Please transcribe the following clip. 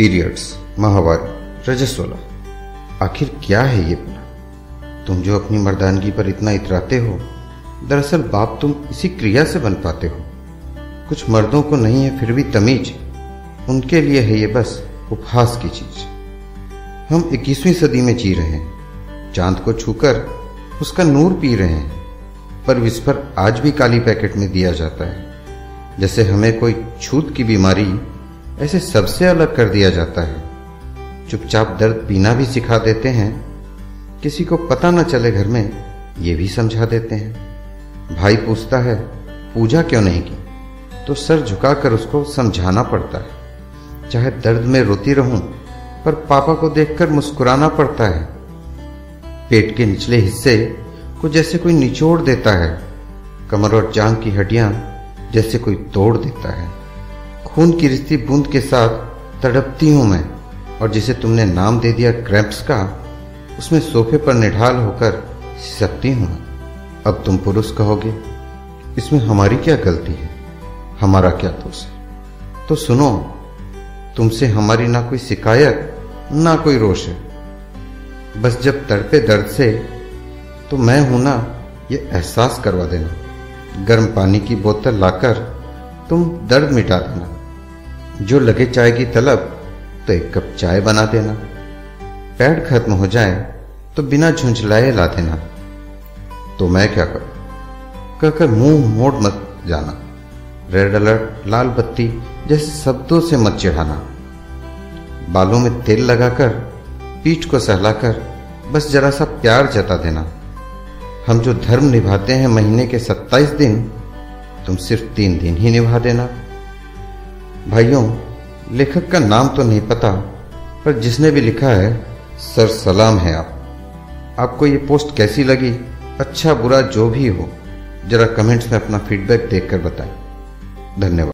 Periods माहवारी रजस्वला आखिर क्या है ये भला तुम जो अपनी मर्दानगी पर इतना इतराते हो, दरअसल बाप तुम इसी क्रिया से बन पाते हो। कुछ मर्दों को नहीं है, फिर भी तमीज। उनके लिए है ये बस उपहास की चीज़। हम 21वीं सदी में जी रहे हैं। चाँद को छूकर उसका नूर पी रहे हैं, पर विस्फर आज भी काली पैकेट में दिया जाता है। जैसे हमें कोई छूत की बीमारी ऐसे सबसे अलग कर दिया जाता है। चुपचाप दर्द पीना भी सिखा देते हैं। किसी को पता न चले घर में, ये भी समझा देते हैं। भाई पूछता है, पूजा क्यों नहीं की? तो सर झुकाकर उसको समझाना पड़ता है। चाहे दर्द में रोती रहूँ, पर पापा को देखकर मुस्कुराना पड़ता है। पेट के निचले हिस्से को जैसे कोई निचोड़ देता है। कमर और जांग की हड्डियाँ जैसे कोई तोड़ देता है। खून की रिश्ती बूंद के साथ तड़पती हूँ मैं, और जिसे तुमने नाम दे दिया क्रैप्स का, उसमें सोफे पर निढाल होकर सकती हूँ अब तुम पुरुष कहोगे, इसमें हमारी क्या गलती है? हमारा क्या दोष है? तो सुनो, तुमसे हमारी ना कोई शिकायत, ना कोई रोष है। बस जब तड़पे दर्द से तो मैं हूँ ना, ये एहसास करवा देना। गर्म पानी की बोतल लाकर तुम दर्द मिटा देना। जो लगे चाय की तलब तो एक कप चाय बना देना। पैड खत्म हो जाए तो बिना झुंझलाए ला देना। तो मैं क्या करूँ? कहकर मुँह मोड़ मत जाना। रेड अलर्ट लाल बत्ती जैसे शब्दों से मत चिढ़ाना। बालों में तेल लगाकर, पीठ को सहलाकर, बस जरा सा प्यार जता देना। हम जो धर्म निभाते हैं महीने के सत्ताईस दिन, तुम सिर्फ़ तीन दिन ही निभा देना। भाइयों, लेखक का नाम तो नहीं पता, पर जिसने भी लिखा है, सर सलाम है आप। आपको ये पोस्ट कैसी लगी? अच्छा बुरा जो भी हो, जरा कमेंट्स में अपना फीडबैक देखकर बताएँ। धन्यवाद।